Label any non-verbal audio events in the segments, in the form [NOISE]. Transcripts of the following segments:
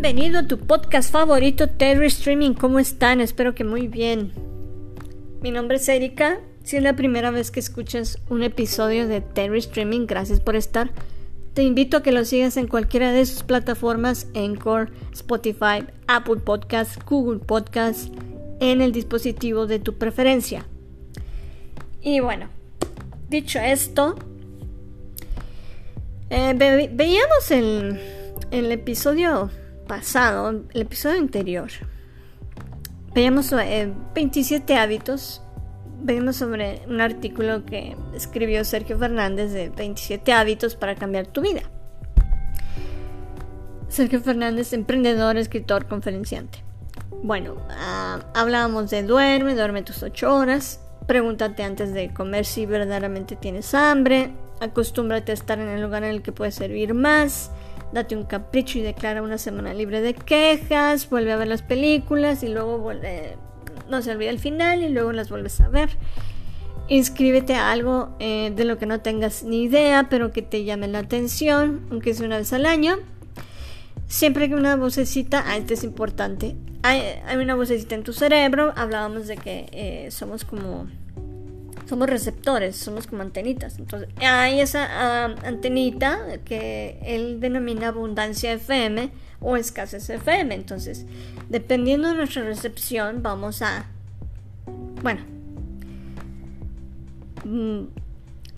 Bienvenido a tu podcast favorito Terry Streaming. ¿Cómo están? Espero que muy bien. Mi nombre es Erika. Si es la primera vez que escuchas un episodio de Terry Streaming, gracias por estar. Te invito a que lo sigas en cualquiera de sus plataformas, Anchor, Spotify, Apple Podcasts, Google Podcasts, en el dispositivo de tu preferencia. Y bueno, dicho esto, eh, veíamos el episodio pasado, el episodio anterior, veíamos 27 eh, hábitos. Veíamos sobre un artículo que escribió Sergio Fernández de 27 hábitos para cambiar tu vida. Sergio Fernández, emprendedor, escritor, conferenciante. Bueno, ah, hablábamos de duerme, duerme tus 8 horas. Pregúntate antes de comer si verdaderamente tienes hambre. Acostúmbrate a estar en el lugar en el que puedes servir más date un capricho y declara una semana libre de quejas, vuelve a ver las películas y luego vuelve, no se olvida el final y luego las vuelves a ver. Inscríbete a algo eh, de lo que no tengas ni idea, pero que te llame la atención, aunque sea una vez al año. Siempre que una vocecita, ah, esto es importante, hay, una vocecita en tu cerebro, hablábamos de que eh, somos como somos receptores, somos como antenitas. Entonces, hay esa ah, antenita que él denomina abundancia FM o escasez FM. Entonces, dependiendo de nuestra recepción, vamos a, bueno, mm,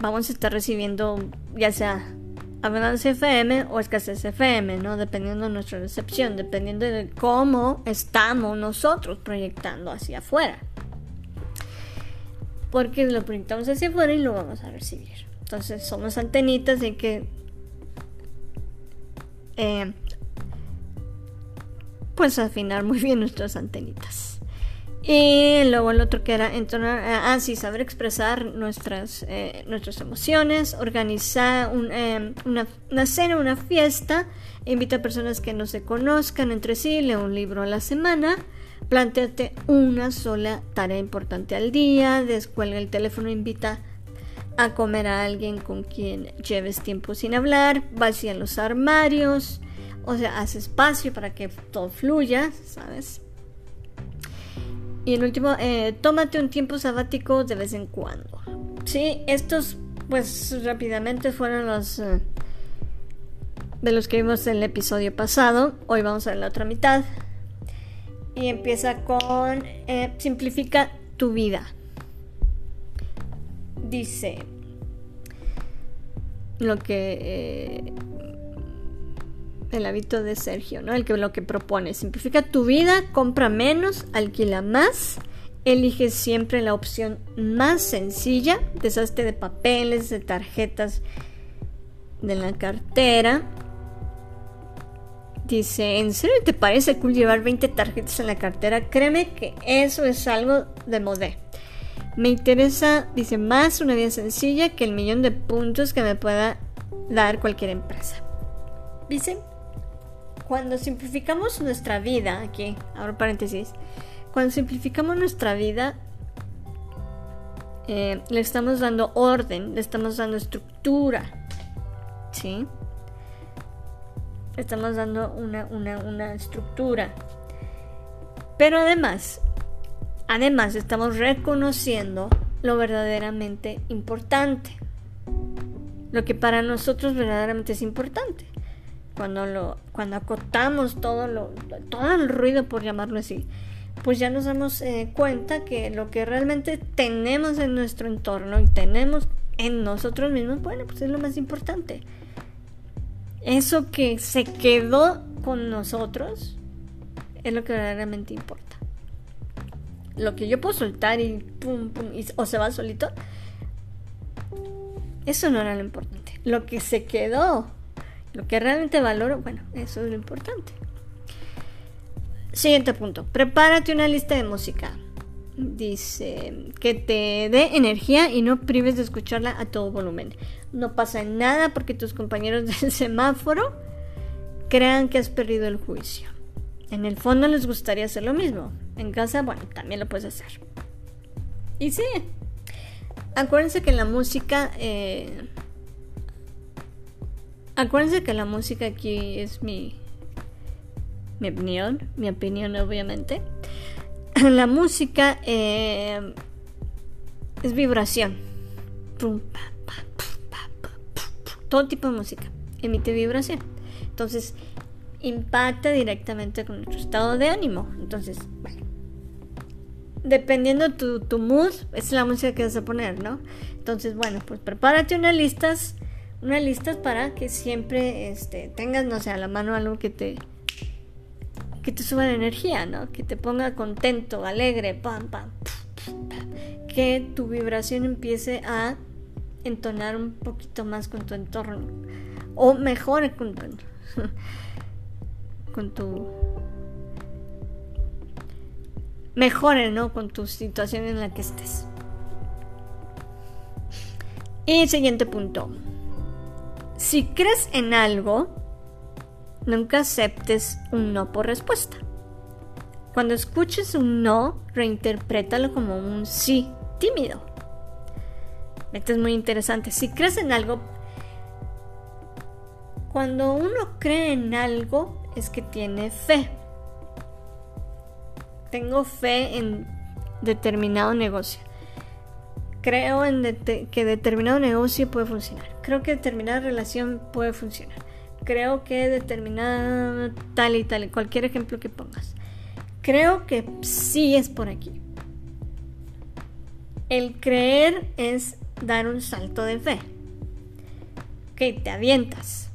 vamos a estar recibiendo ya sea abundancia FM o escasez FM, ¿no? Dependiendo de nuestra recepción, dependiendo de cómo estamos nosotros proyectando hacia afuera porque lo proyectamos hacia afuera y lo vamos a recibir. Entonces somos antenitas de que eh, pues afinar muy bien nuestras antenitas. Y luego el otro que era entonar, ah, sí, saber expresar nuestras, eh, nuestras emociones, organizar eh, una, una, cena, una fiesta, invita a personas que no se conozcan entre sí, lee un libro a la semana Planteate una sola tarea importante al día, descuelga el teléfono, invita a comer a alguien con quien lleves tiempo sin hablar, vacía los armarios, o sea, haz espacio para que todo fluya, ¿sabes? Y el último, eh, tómate un tiempo sabático de vez en cuando. Sí, estos, pues rápidamente fueron los eh, de los que vimos en el episodio pasado. Hoy vamos a ver la otra mitad y empieza con eh, simplifica tu vida. Dice lo que eh, el hábito de Sergio, ¿no? El que lo que propone, simplifica tu vida, compra menos, alquila más, elige siempre la opción más sencilla, deshazte de papeles, de tarjetas de la cartera Dice, ¿en serio te parece cool llevar 20 tarjetas en la cartera? Créeme que eso es algo de modé. Me interesa, dice, más una vida sencilla que el millón de puntos que me pueda dar cualquier empresa. Dice, cuando simplificamos nuestra vida, aquí, ahora paréntesis, cuando simplificamos nuestra vida, eh, le estamos dando orden, le estamos dando estructura, ¿sí? Estamos dando una, estructura. Pero además, además estamos reconociendo lo verdaderamente importante. Lo que para nosotros verdaderamente es importante. Cuando, lo, cuando acotamos todo, lo, todo el ruido, por llamarlo así, pues ya nos damos eh, cuenta que lo que realmente tenemos en nuestro entorno y tenemos en nosotros mismos, bueno, pues es lo más importante eso que se quedó con nosotros es lo que verdaderamente importa. Lo que yo puedo soltar y pum, pum, o se va solito, eso no era lo importante. Lo que se quedó, lo que realmente valoro, bueno, eso es lo importante. Siguiente punto, prepárate una lista de música. Dice que te dé energía y no prives de escucharla a todo volumen. No pasa nada porque tus compañeros [LAUGHS] del semáforo crean que has perdido el juicio. En el fondo les gustaría hacer lo mismo. En casa, bueno, también lo puedes hacer. Y sí, acuérdense que la música... Eh, acuérdense que la música aquí es mi... mi opinión, mi opinión obviamente. [LAUGHS] La música eh, es vibración. Todo tipo de música emite vibración. Entonces, impacta directamente con nuestro estado de ánimo. Entonces, bueno, dependiendo tu, tu mood, es la música que vas a poner, ¿no? Entonces, bueno, pues prepárate unas listas, unas listas para que siempre este, tengas, no sé, a la mano algo que te que te suba la energía, ¿no? Que te ponga contento, alegre, pam, pam, que tu vibración empiece a entonar un poquito más con tu entorno o mejore con tu [LAUGHS] con tu mejore, ¿no? Con tu situación en la que estés. Y siguiente punto. Si crees en algo, nunca aceptes un no por respuesta. Cuando escuches un no, reinterprétalo como un sí tímido. Esto es muy interesante. Si crees en algo, cuando uno cree en algo es que tiene fe. Tengo fe en determinado negocio. Creo en que determinado negocio puede funcionar. Creo que determinada relación puede funcionar. Creo que determinada tal y tal, cualquier ejemplo que pongas. Creo que sí es por aquí. El creer es dar un salto de fe. Que te avientas,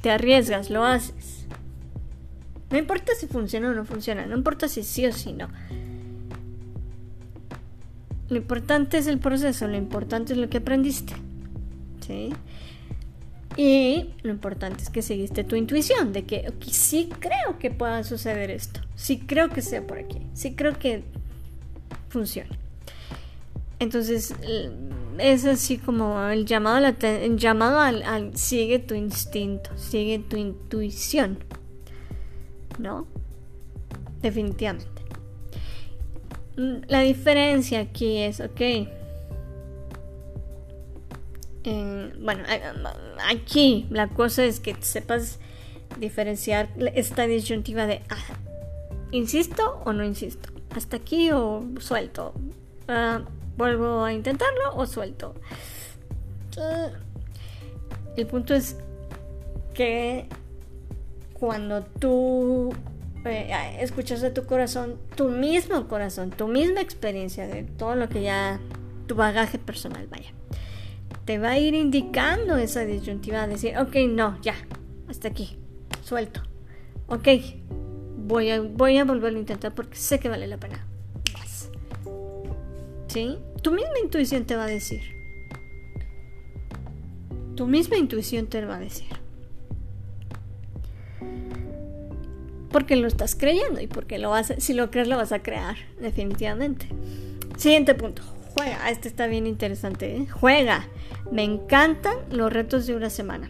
te arriesgas, lo haces. No importa si funciona o no funciona, no importa si sí o si no. Lo importante es el proceso, lo importante es lo que aprendiste. ¿Sí? Y lo importante es que seguiste tu intuición de que sí creo que pueda suceder esto, sí creo que sea por aquí, sí creo que funcione. Entonces es así como el llamado, el llamado al, al sigue tu instinto, sigue tu intuición, ¿no? Definitivamente. La diferencia aquí es, ok, bueno, aquí la cosa es que sepas diferenciar esta disyuntiva de, ah, ¿insisto o no insisto? ¿Hasta aquí o suelto? Ah, ¿Vuelvo a intentarlo o suelto? Ah, el punto es que cuando tú eh, escuchas de tu corazón, tu mismo corazón, tu misma experiencia de todo lo que ya, tu bagaje personal, vaya te va a ir indicando esa disyuntiva, decir, ok, no, ya, hasta aquí, suelto. Ok, voy a, voy a volverlo a intentar porque sé que vale la pena. ¿Sí? Tu misma intuición te va a decir. Tu misma intuición te va a decir. Porque lo estás creyendo y porque lo vas si lo crees lo vas a crear, definitivamente. Siguiente punto. Juega, este está bien interesante. ¿eh? Juega. Me encantan los retos de una semana.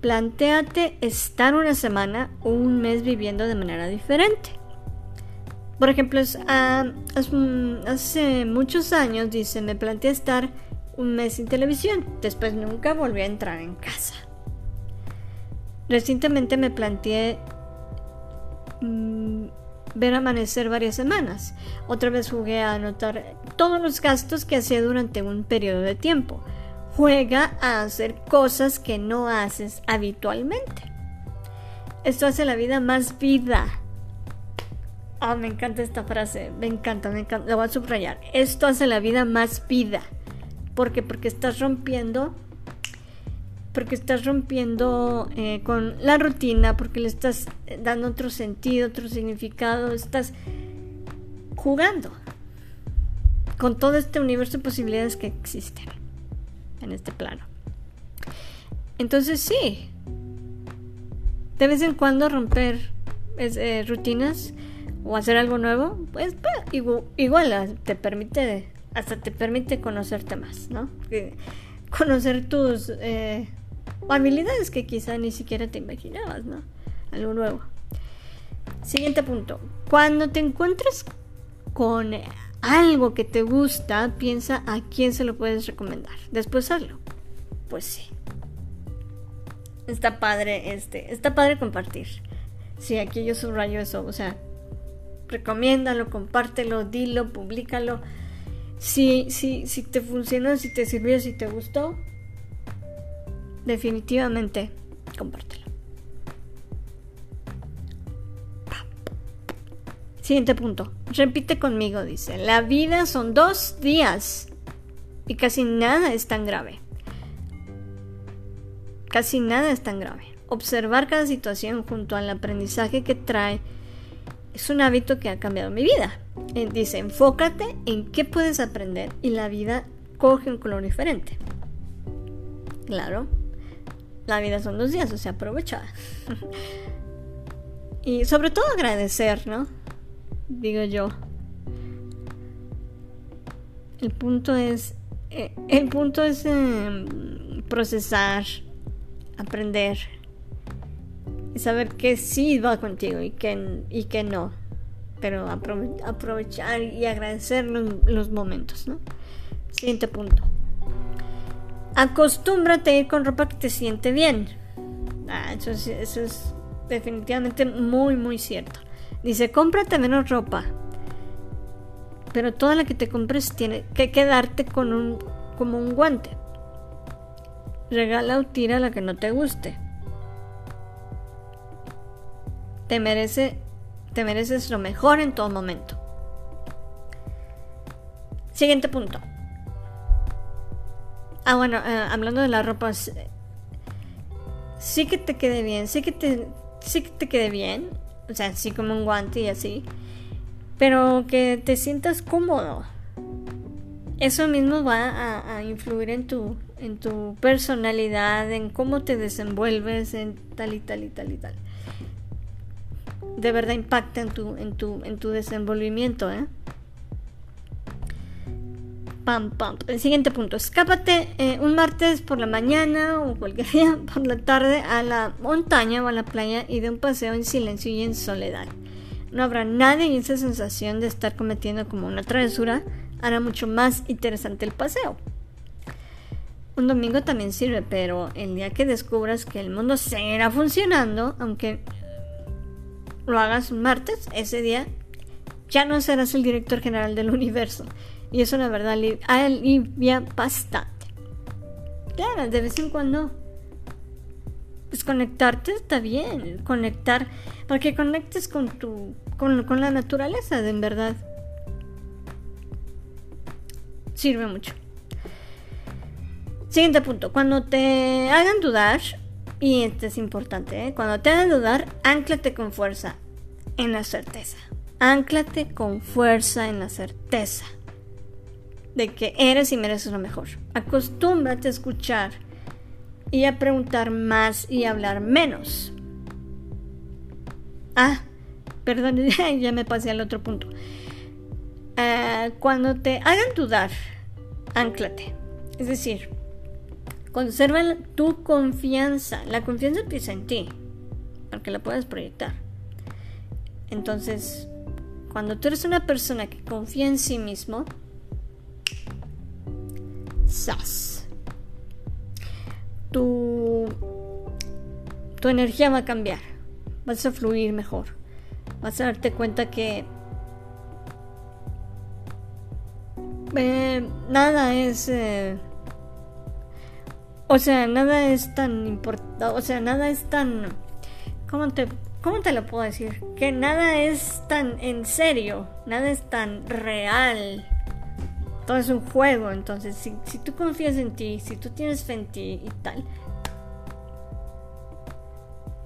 Plantéate estar una semana o un mes viviendo de manera diferente. Por ejemplo, ah, hace muchos años, dice, me planteé estar un mes sin televisión. Después nunca volví a entrar en casa. Recientemente me planteé mm, ver amanecer varias semanas. Otra vez jugué a anotar todos los gastos que hacía durante un periodo de tiempo. Juega a hacer cosas que no haces habitualmente. Esto hace la vida más vida. Ah, me encanta esta frase. Me encanta, me encanta. La voy a subrayar. Esto hace la vida más vida. ¿Por qué? Porque estás rompiendo porque estás rompiendo eh, con la rutina, porque le estás dando otro sentido, otro significado, estás jugando con todo este universo de posibilidades que existen en este plano. Entonces sí, de vez en cuando romper eh, rutinas o hacer algo nuevo, pues, igual, igual, te permite, hasta te permite conocerte más, ¿no? conocer tus eh, habilidades que quizá ni siquiera te imaginabas, ¿no? Algo nuevo. Siguiente punto. Cuando te encuentres con algo que te gusta, piensa a quién se lo puedes recomendar. Después hazlo. Pues sí. Está padre este, está padre compartir. Sí, aquí yo subrayo eso, o sea, recomiéndalo, compártelo, dilo, públicalo. Si, si, si te funcionó, si te sirvió, si te gustó, definitivamente compártelo. Siguiente punto. Repite conmigo, dice. La vida son dos días y casi nada es tan grave. Casi nada es tan grave. Observar cada situación junto al aprendizaje que trae es un hábito que ha cambiado mi vida. Eh, dice, enfócate en qué puedes aprender y la vida coge un color diferente. Claro, la vida son dos días, o sea, aprovecha. y sobre todo agradecer, ¿no? Digo yo. El punto es, eh, el punto es em, procesar, aprender, y saber que sí va contigo y que, y no. Pero aprovechar y agradecer los, momentos, ¿no? Siguiente punto. Acostúmbrate a ir con ropa que te siente bien. Ah, eso, es, definitivamente muy, muy cierto. Dice, cómprate menos ropa. Pero toda la que te compres tiene que quedarte con un, como un guante. Regala o tira la que no te guste. Te, merece, te mereces lo mejor en todo momento. Siguiente punto. Ah, bueno, eh, hablando de la ropa, sí que te quede bien, sí que te, sí que te quede bien, o sea, así como un guante y así, pero que te sientas cómodo. Eso mismo va a, a influir en tu, en tu personalidad, en cómo te desenvuelves, en tal y tal y tal y tal de verdad impacta en tu, en tu, en tu desenvolvimiento. ¿eh? Pam, pam. El siguiente punto. Escápate eh, un martes por la mañana o cualquier [LAUGHS] día por la tarde a la montaña o a la playa y de un paseo en silencio y en soledad. No habrá nadie y esa sensación de estar cometiendo como una travesura hará mucho más interesante el paseo. Un domingo también sirve, pero el día que descubras que el mundo seguirá funcionando, aunque lo hagas un martes, ese día ya no serás el director general del universo. Y eso la verdad alivia bastante. Claro, de vez en cuando pues conectarte está bien, conectar, para que conectes con tu, con, con la naturaleza, de en verdad. Sirve mucho. Siguiente punto, cuando te hagan dudar, y esto es importante, ¿eh? cuando te hagan dudar, anclate con fuerza en la certeza. Anclate con fuerza en la certeza de que eres y mereces lo mejor. Acostúmbrate a escuchar y a preguntar más y a hablar menos. Ah, perdón, [LAUGHS] ya me pasé al otro punto. Ah, cuando te hagan dudar, anclate. Es decir, Conserva tu confianza. La confianza empieza en ti, para que la puedas proyectar. Entonces, cuando tú eres una persona que confía en sí mismo, ¡zas! Tu, tu energía va a cambiar. Vas a fluir mejor. Vas a darte cuenta que eh, nada es eh, o sea, nada es tan importante, o sea, nada es tan... ¿Cómo te, ¿Cómo te lo puedo decir? Que nada es tan en serio, nada es tan real. Todo es un juego, entonces si, tú confías en ti, si tú tienes fe en ti y tal,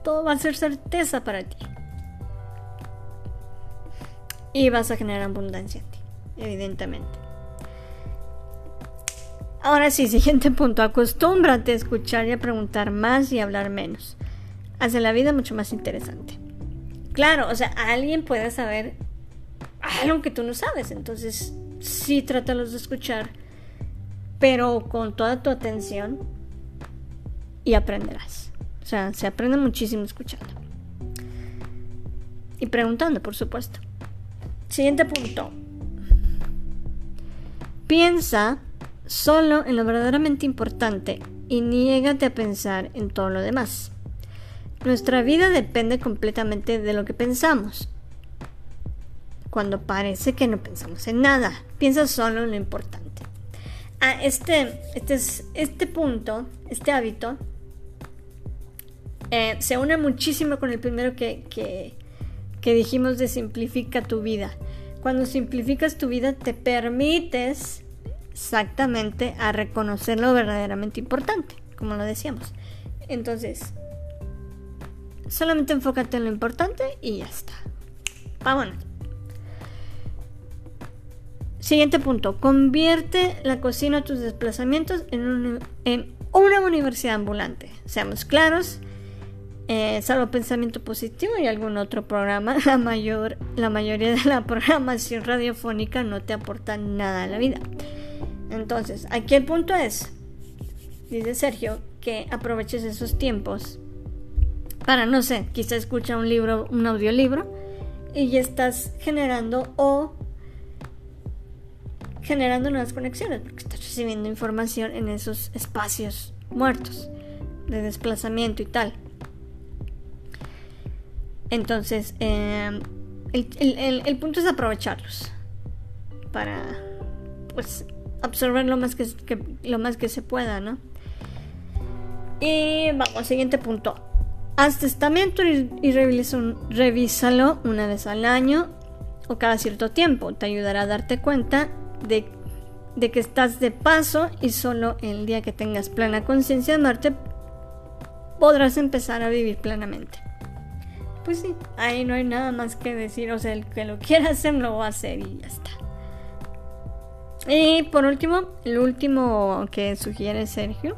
todo va a ser certeza para ti. Y vas a generar abundancia en ti, evidentemente. Ahora sí, [LAUGHS] siguiente punto. Acostúmbrate a escuchar y a preguntar más y a hablar menos. Hace la vida mucho más interesante. Claro, o sea, alguien puede saber algo que tú no sabes. Entonces, sí, trátalos de escuchar, pero con toda tu atención y aprenderás. O sea, se aprende muchísimo escuchando. Y preguntando, por supuesto. Siguiente punto. Piensa solo en lo verdaderamente importante y niégate a pensar en todo lo demás. Nuestra vida depende completamente de lo que pensamos. Cuando parece que no pensamos en nada, piensa solo en lo importante. Ah, este, este, este punto, este hábito, eh, se une muchísimo con el primero que, que, que dijimos de simplifica tu vida. Cuando simplificas tu vida te permites exactamente a reconocer lo verdaderamente importante, como lo decíamos. Entonces, solamente enfócate en lo importante y ya está. Vámonos. Siguiente punto. Convierte la cocina a tus desplazamientos en, una universidad ambulante. Seamos claros, eh, salvo pensamiento positivo y algún otro programa, [LAUGHS] la, mayor, la mayoría de la programación radiofónica no te aporta nada a la vida. Entonces, aquí el punto es, dice Sergio, que aproveches esos tiempos para, no sé, quizá escucha un libro, un audiolibro, y ya estás generando o generando nuevas conexiones, porque estás recibiendo información en esos espacios muertos de desplazamiento y tal. Entonces, em, el, punto es aprovecharlos para, pues, absorber lo más que, lo más que se pueda, ¿no? Y vamos, siguiente punto. Haz testamento y, y revísalo una vez al año o cada cierto tiempo. Te ayudará a darte cuenta de, que estás de paso y solo el día que tengas plena conciencia de Marte podrás empezar a vivir plenamente pues sí, ahí no hay nada más que decir. O sea, el que lo quiera hacer lo va a hacer y ya está. Y por último, el último que sugiere Sergio,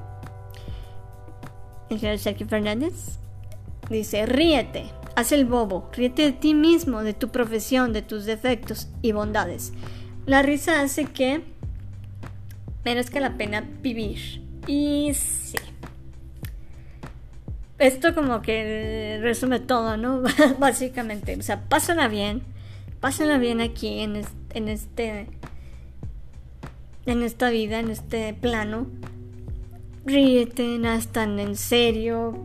el señor Sergio Fernández, dice, ríete, haz el bobo, ríete de ti mismo, de tu profesión, de tus defectos y bondades. La risa hace que merezca la pena vivir. Y sí, esto como que resume todo, ¿no? [LAUGHS] Básicamente, o sea, pásala bien, pásala bien aquí en, en este, en esta vida, en este plano. Ríete, nada tan en serio.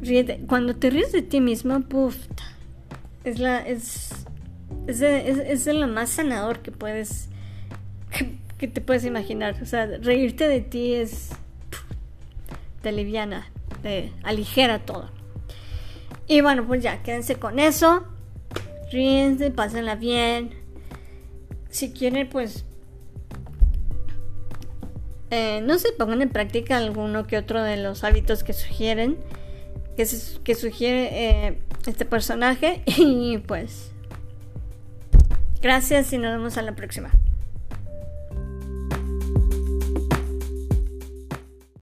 Ríete. Cuando te ríes de ti mismo, puff, es la, es, es, es, lo más sanador que puedes, que, te puedes imaginar. O sea, reírte de ti es, te liviana te aligera todo. Y bueno, pues ya, quédense con eso. Ríense, pásenla bien. Si quieren, pues. Eh, no sé, pongan en práctica alguno que otro de los hábitos que sugieren. Que, que sugiere eh, este personaje. [LAUGHS] Y pues. Gracias y nos vemos a la próxima.